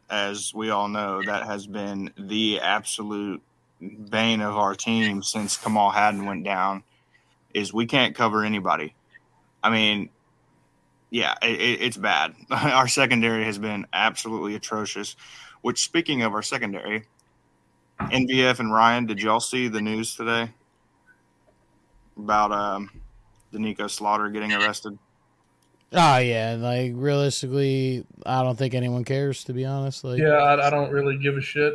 as we all know, that has been the absolute bane of our team since Kamal Hadden went down. Is we can't cover anybody. I mean, yeah, it, it, it's bad. Our secondary has been absolutely atrocious. Which, speaking of our secondary, NVF and Ryan, did y'all see the news today about um, Doneiko Slaughter getting arrested? Oh yeah, like realistically, I don't think anyone cares to be honest. Like, Yeah, I, I don't really give a shit.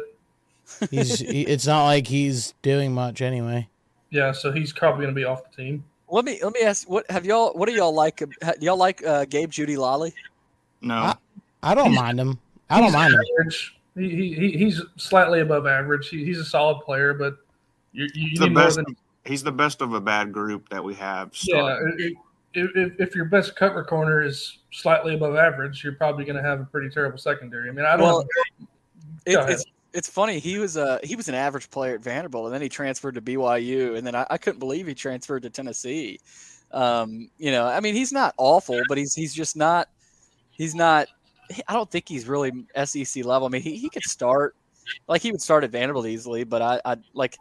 he's he, it's not like he's doing much anyway. Yeah, so he's probably going to be off the team. Let me let me ask what have y'all what do y'all like? Do y'all like uh, Gabe Jeudy-Lally? No, I- I don't mind him. I don't mind him. average. He, he, he he's slightly above average. He, he's a solid player, but you, you, you the need more best. than He's the best of a bad group that we have. yeah. If, if, if your best cover corner is slightly above average, you're probably going to have a pretty terrible secondary. I mean, I don't. Well, It, it's it's funny. He was a he was an average player at Vanderbilt, and then he transferred to BYU, and then I, I couldn't believe he transferred to Tennessee. Um, you know, I mean, he's not awful, but he's he's just not. He's not. I don't think he's really SEC level. I mean, he, he could start like he would start at Vanderbilt easily, but I, I like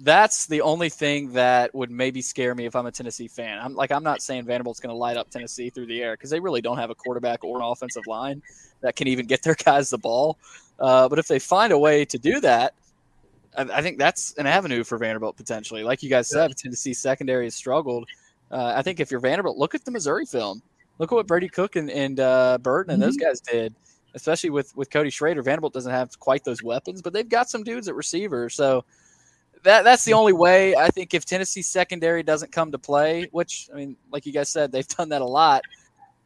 that's the only thing that would maybe scare me if I'm a Tennessee fan. I'm like I'm not saying Vanderbilt's going to light up Tennessee through the air because they really don't have a quarterback or an offensive line that can even get their guys the ball. Uh, but if they find a way to do that, I, I think that's an avenue for Vanderbilt potentially. Like you guys said, Tennessee secondary has struggled. Uh, I think if you're Vanderbilt, look at the Missouri film. Look at what Brady Cook and, and uh, Burden and those guys did, especially with with Cody Schrader. Vanderbilt doesn't have quite those weapons, but they've got some dudes at receiver. So that that's the only way I think if Tennessee secondary doesn't come to play, which I mean, like you guys said, they've done that a lot.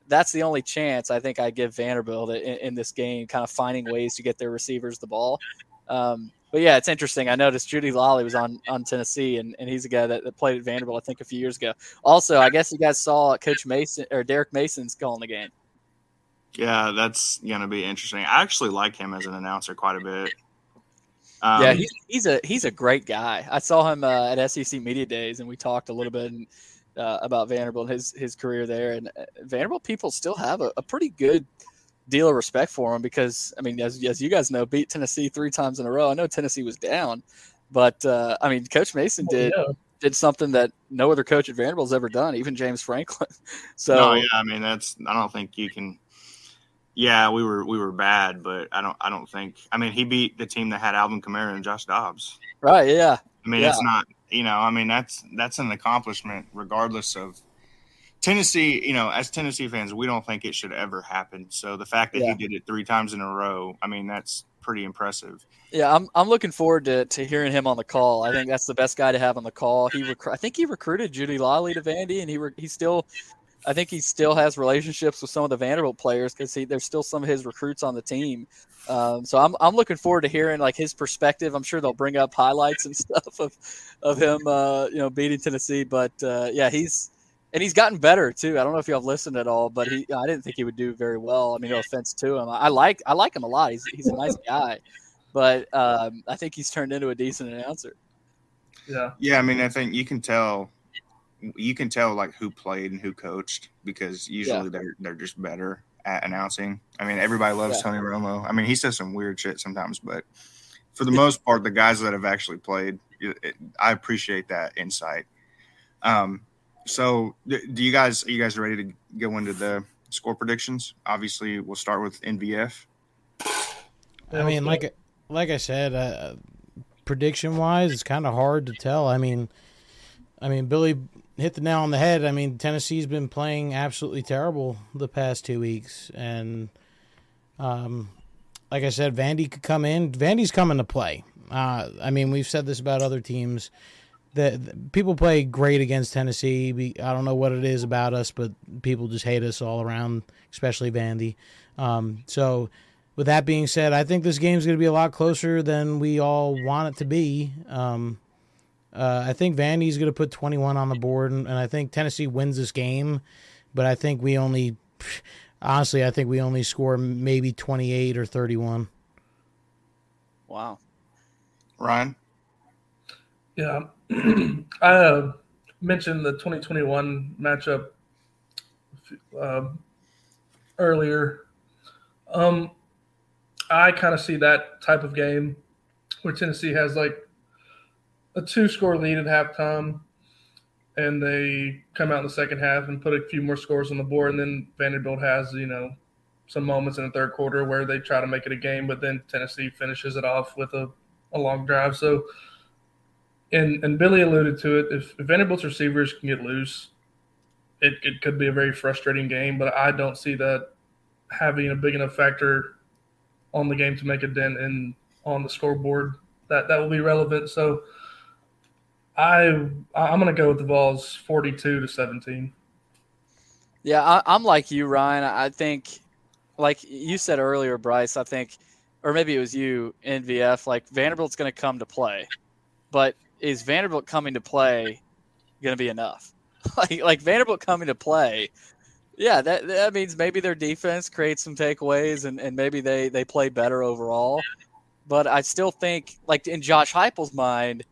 That's the only chance I think I give Vanderbilt in, in this game, kind of finding ways to get their receivers the ball. Um, but yeah, it's interesting. I noticed Jeudy-Lally was on on Tennessee, and, and he's a guy that, that played at Vanderbilt, I think, a few years ago. Also, I guess you guys saw Coach Mason or Derek Mason's calling the game. Yeah, that's gonna be interesting. I actually like him as an announcer quite a bit. Um, yeah, he's, he's a he's a great guy. I saw him uh, at SEC Media Days, and we talked a little bit and, uh, about Vanderbilt, and his his career there, and uh, Vanderbilt people still have a, a pretty good deal of respect for him because I mean, as as you guys know, beat Tennessee three times in a row. I know Tennessee was down, but uh, I mean, Coach Mason did yeah. did something that no other coach at Vanderbilt's ever done, even James Franklin. So no, yeah, I mean that's. I don't think you can. Yeah, we were we were bad, but I don't I don't think. I mean, he beat the team that had Alvin Kamara and Josh Dobbs. right, yeah, I mean, Yeah. it's not. You know, I mean that's that's an accomplishment, regardless of Tennessee. You know, as Tennessee fans, we don't think it should ever happen. So the fact that Yeah. he did it three times in a row, I mean, that's pretty impressive. Yeah, I'm I'm looking forward to, to hearing him on the call. I think that's the best guy to have on the call. He recru- I think he recruited Jeudy-Lally to Vandy, and he re- he still, I think he still has relationships with some of the Vanderbilt players because he there's still some of his recruits on the team. Um, so I'm I'm looking forward to hearing like his perspective. I'm sure they'll bring up highlights and stuff of of him, uh, you know, beating Tennessee. But uh, yeah, he's and he's gotten better too. I don't know if y'all have listened at all, but he I didn't think he would do very well. I mean, no offense to him. I like I like him a lot. He's he's a nice guy but um, I think he's turned into a decent announcer. Yeah. Yeah, I mean, I think you can tell. You can tell like who played and who coached because usually they're they're just better at announcing. I mean, everybody loves Yeah. Tony Romo. I mean, he says some weird shit sometimes, but for the most part, the guys that have actually played, it, it- I appreciate that insight. Um, so d- do you guys are you guys ready to go into the score predictions? Obviously, we'll start with NVF. I mean, like like I said, uh, prediction wise, it's kind of hard to tell. I mean, I mean, Billy hit the nail on the head. I mean, Tennessee's been playing absolutely terrible the past two weeks, and um, like I said, Vandy could come in. Vandy's coming to play. Uh, I mean, we've said this about other teams. That people play great against Tennessee. We, I don't know what it is about us, but people just hate us all around, especially Vandy. Um, so, with that being said, I think this game's going to be a lot closer than we all want it to be. Um, uh, I think Vandy's going to put 21 on the board, and, and I think Tennessee wins this game. But I think we only, honestly, I think we only score maybe 28 or 31. Wow. Ryan, Yeah. I uh, mentioned the 2021 matchup uh, earlier. Um, I kind of see that type of game where Tennessee has like a two score lead at halftime. and they come out in the second half and put a few more scores on the board. And then Vanderbilt has, you know, some moments in the third quarter where they try to make it a game, but then Tennessee finishes it off with a, a long drive. So, and and Billy alluded to it. If, if Vanderbilt's receivers can get loose, it, it could be a very frustrating game. But I don't see that having a big enough factor on the game to make a dent in on the scoreboard. That that will be relevant. So I I'm gonna go with the Vols 42 to 17. Yeah, I, I'm like you, Ryan. I think, like you said earlier, Bryce. I think, or maybe it was you, NVF. Like Vanderbilt's to come to play, but is Vanderbilt coming to play to be enough? like, like Vanderbilt coming to play, yeah, that that means maybe their defense creates some takeaways and, and maybe they they play better overall. But I still think, like in Josh Heupel's mind,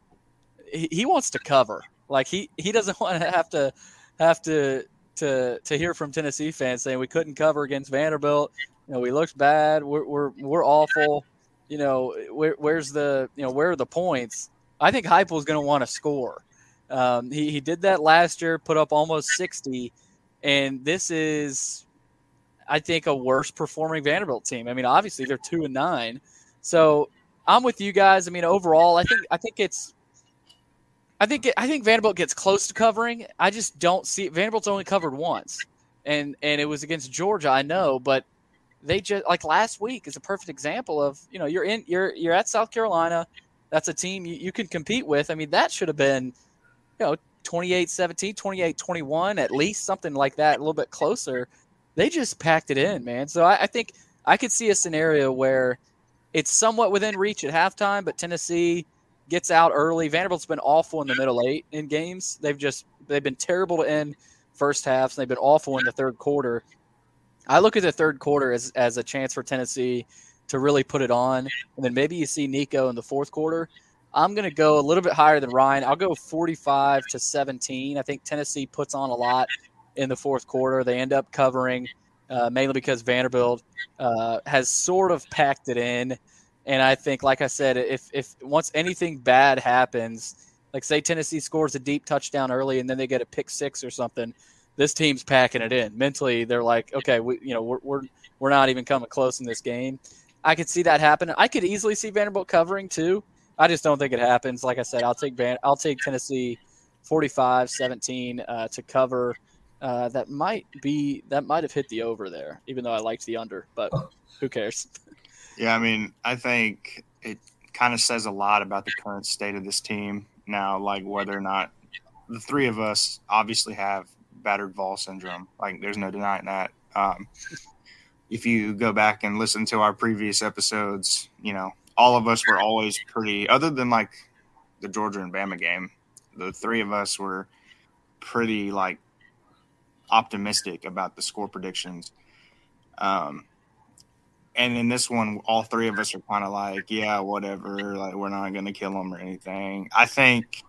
he, wants to cover. Like he he doesn't want to have to have to to to hear from Tennessee fans saying we couldn't cover against Vanderbilt. You know, we looked bad. We're we're, we're awful. You know, where, where's the you know where are the points? I think Heupel is going to want to score. Um, he he did that last year, put up almost sixty, and this is, I think, a worse performing Vanderbilt team. I mean, obviously they're two and nine, so I'm with you guys. I mean, overall, I think I think it's I think it, I think Vanderbilt gets close to covering. I just don't see Vanderbilt's only covered once, and and it was against Georgia. I know, but they just like last week is a perfect example of you know you're in you're you're at South Carolina. That's a team you, you can compete with. I mean that should have been you know 28-17, 28-21 at least something like that, a little bit closer. They just packed it in, man. So I, I think I could see a scenario where it's somewhat within reach at halftime, but Tennessee gets out early. Vanderbilt's been awful in the middle eight in games. They've just they've been terrible to end first halves. And they've been awful in the third quarter. I look at the third quarter as as a chance for Tennessee to really put it on, and then maybe you see Nico in the fourth quarter. I'm going to go a little bit higher than Ryan. I'll go 45 to 17. I think Tennessee puts on a lot in the fourth quarter. They end up covering uh, mainly because Vanderbilt uh, has sort of packed it in. And I think, like I said, if if once anything bad happens, like say Tennessee scores a deep touchdown early and then they get a pick six or something, this team's packing it in. Mentally, they're like, okay, we you know we're we're, we're not even coming close in this game. I could see that happen. I could easily see Vanderbilt covering too. I just don't think it happens. Like I said, I'll take Van, I'll take Tennessee 45-17 uh, to cover. Uh, that might be that might have hit the over there, even though I liked the under, but who cares? Yeah, I mean, I think it kind of says a lot about the current state of this team now, like whether or not the three of us obviously have battered Vol syndrome. Like, there's no denying that. Um, if you go back and listen to our previous episodes, you know, all of us were always pretty, other than like the Georgia and Bama game, the three of us were pretty like optimistic about the score predictions. Um, and in this one, all three of us are kind of like, yeah, whatever. Like, we're not going to kill them or anything. I think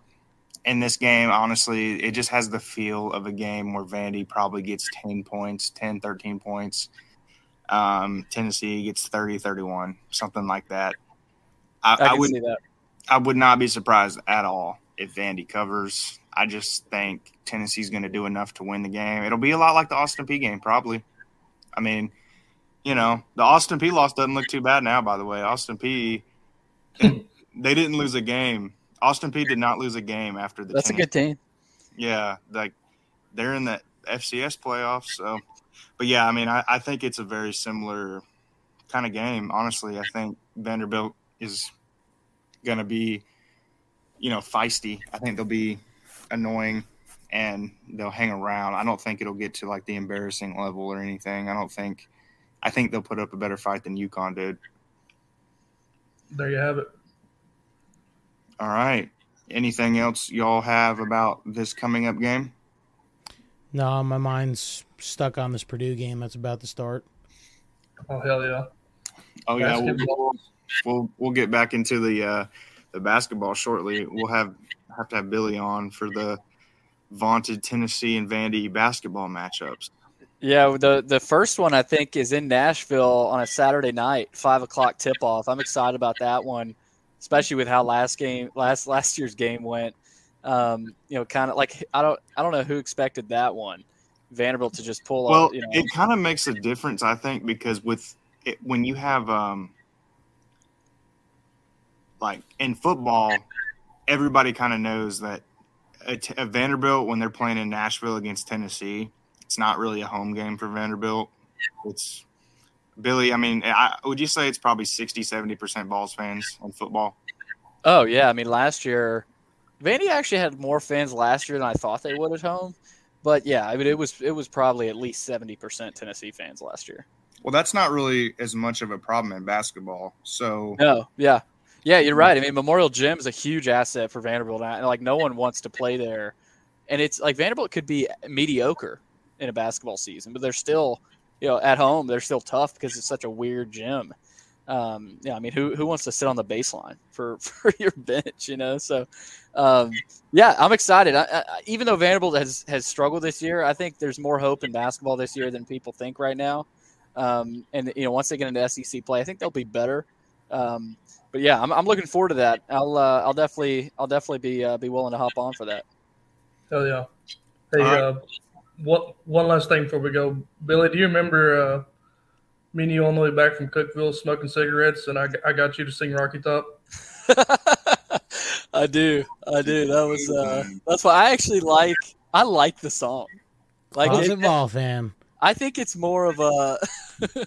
in this game, honestly, it just has the feel of a game where Vandy probably gets 10 points, 10, 13 points. Um, Tennessee gets 30, 31, something like that. I, I, I would, that. I would not be surprised at all if Vandy covers. I just think Tennessee's going to do enough to win the game. It'll be a lot like the Austin Peay game, probably. I mean, you know, the Austin Peay loss doesn't look too bad now, by the way. Austin Peay, they didn't lose a game. Austin Peay did not lose a game after the That's a good team. Yeah, like they're in the FCS playoffs. So, but yeah, I mean, I, I think it's a very similar kind of game. Honestly, I think Vanderbilt is going to be, you know, feisty. I think they'll be annoying and they'll hang around. I don't think it'll get to like the embarrassing level or anything. I don't think. I think they'll put up a better fight than UConn did. There you have it. All right. Anything else y'all have about this coming up game? No, my mind's stuck on this Purdue game that's about to start. Oh hell yeah! Oh yeah, we'll, Basketball. we'll we'll get back into the uh, the basketball shortly. We'll have have to have Billy on for the vaunted Tennessee and Vandy basketball matchups. Yeah, the the first one I think is in Nashville on a Saturday night, five o'clock tip off. I'm excited about that one, especially with how last game last last year's game went. Um, you know, kind of like I don't I don't know who expected that one. Vanderbilt to just pull Well. You know, it kind of makes a difference, I think, because with it, when you have um, like in football, everybody kind of knows that a Vanderbilt when they're playing in Nashville against Tennessee, it's not really a home game for Vanderbilt. It's Billy. I mean, I, would you say it's probably 60, 70 percent Vols fans on football? Oh yeah, I mean last year, Vandy actually had more fans last year than I thought they would at home. But yeah, I mean it was it was probably at least seventy percent Tennessee fans last year. Well, that's not really as much of a problem in basketball. So No, yeah, yeah, you're right. I mean Memorial Gym is a huge asset for Vanderbilt, and like no one wants to play there, and it's like Vanderbilt could be mediocre in a basketball season, but they're still, you know, at home they're still tough because it's such a weird gym. Um, yeah, I mean, who who wants to sit on the baseline for for your bench? You know, so um, yeah, I'm excited. I, I, even though Vanderbilt has has struggled this year, I think there's more hope in basketball this year than people think right now. Um, and you know, once they get into SEC play, I think they'll be better. Um, but yeah, I'm, I'm looking forward to that. I'll uh, I'll definitely I'll definitely be uh, be willing to hop on for that. Hell yeah. Hey, All right. uh, what one last thing before we go, Billy? Do you remember uh, me and you on the way back from Cookeville smoking cigarettes, and I, I got you to sing Rocky Top? I do, I do. That was uh, that's why I actually like I like the song. Like Closet it- ball fan. I think it's more of a.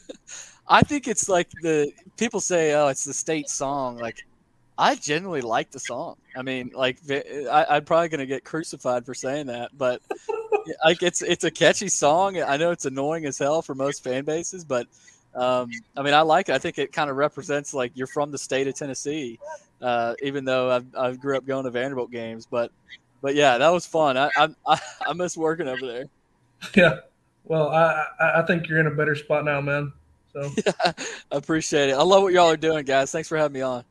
I think it's like the people say, "Oh, it's the state song." Like, I generally like the song. I mean, like, I, I'm probably gonna get crucified for saying that, but like, it's it's a catchy song. I know it's annoying as hell for most fan bases, but um, I mean, I like it. I think it kind of represents like you're from the state of Tennessee, uh, even though I've, I grew up going to Vanderbilt games. But but yeah, that was fun. I I, I, I miss working over there. Yeah. Well, I, I I think you're in a better spot now, man. So Yeah, I appreciate it. I love what y'all are doing, guys. Thanks for having me on.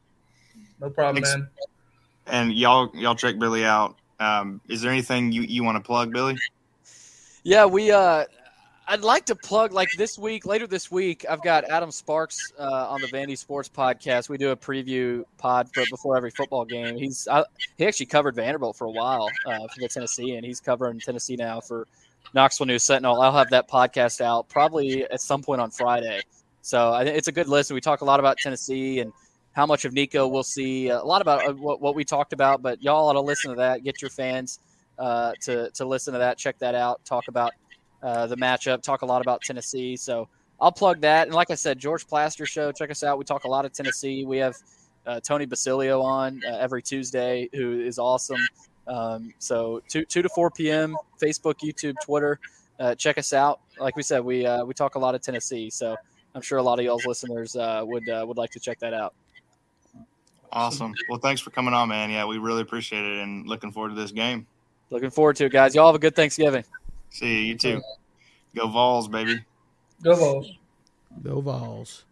no problem, Thanks. man. and y'all y'all check Billy out. Um, is there anything you, you want to plug, Billy? Yeah, we. uh I'd like to plug like this week, later this week. I've got Adam Sparks uh, on the Vandy Sports Podcast. We do a preview pod for, before every football game. He's I, he actually covered Vanderbilt for a while uh, for the Tennessean, and he's covering Tennessee now for Knoxville News Sentinel. I'll have that podcast out probably at some point on Friday. So I think it's a good listen. We talk a lot about Tennessee and how much of Nico we'll see, a lot about uh, what, what we talked about. But y'all ought to listen to that. Get your fans uh, to to listen to that. Check that out. Talk about uh, the matchup. Talk a lot about Tennessee. So I'll plug that. And like I said, George Plaster Show. Check us out. We talk a lot of Tennessee. We have uh, Tony Basilio on uh, every Tuesday, who is awesome. Um, so two two to four p.m. Facebook, YouTube, Twitter. Uh, check us out. Like we said, we uh, we talk a lot of Tennessee. So I'm sure a lot of y'all's listeners uh, would uh, would like to check that out. Awesome. Well, thanks for coming on, man. Yeah, we really appreciate it and looking forward to this game. Looking forward to it, guys. Y'all have a good Thanksgiving. See you, you too. Go Vols, baby. Go Vols. Go Vols.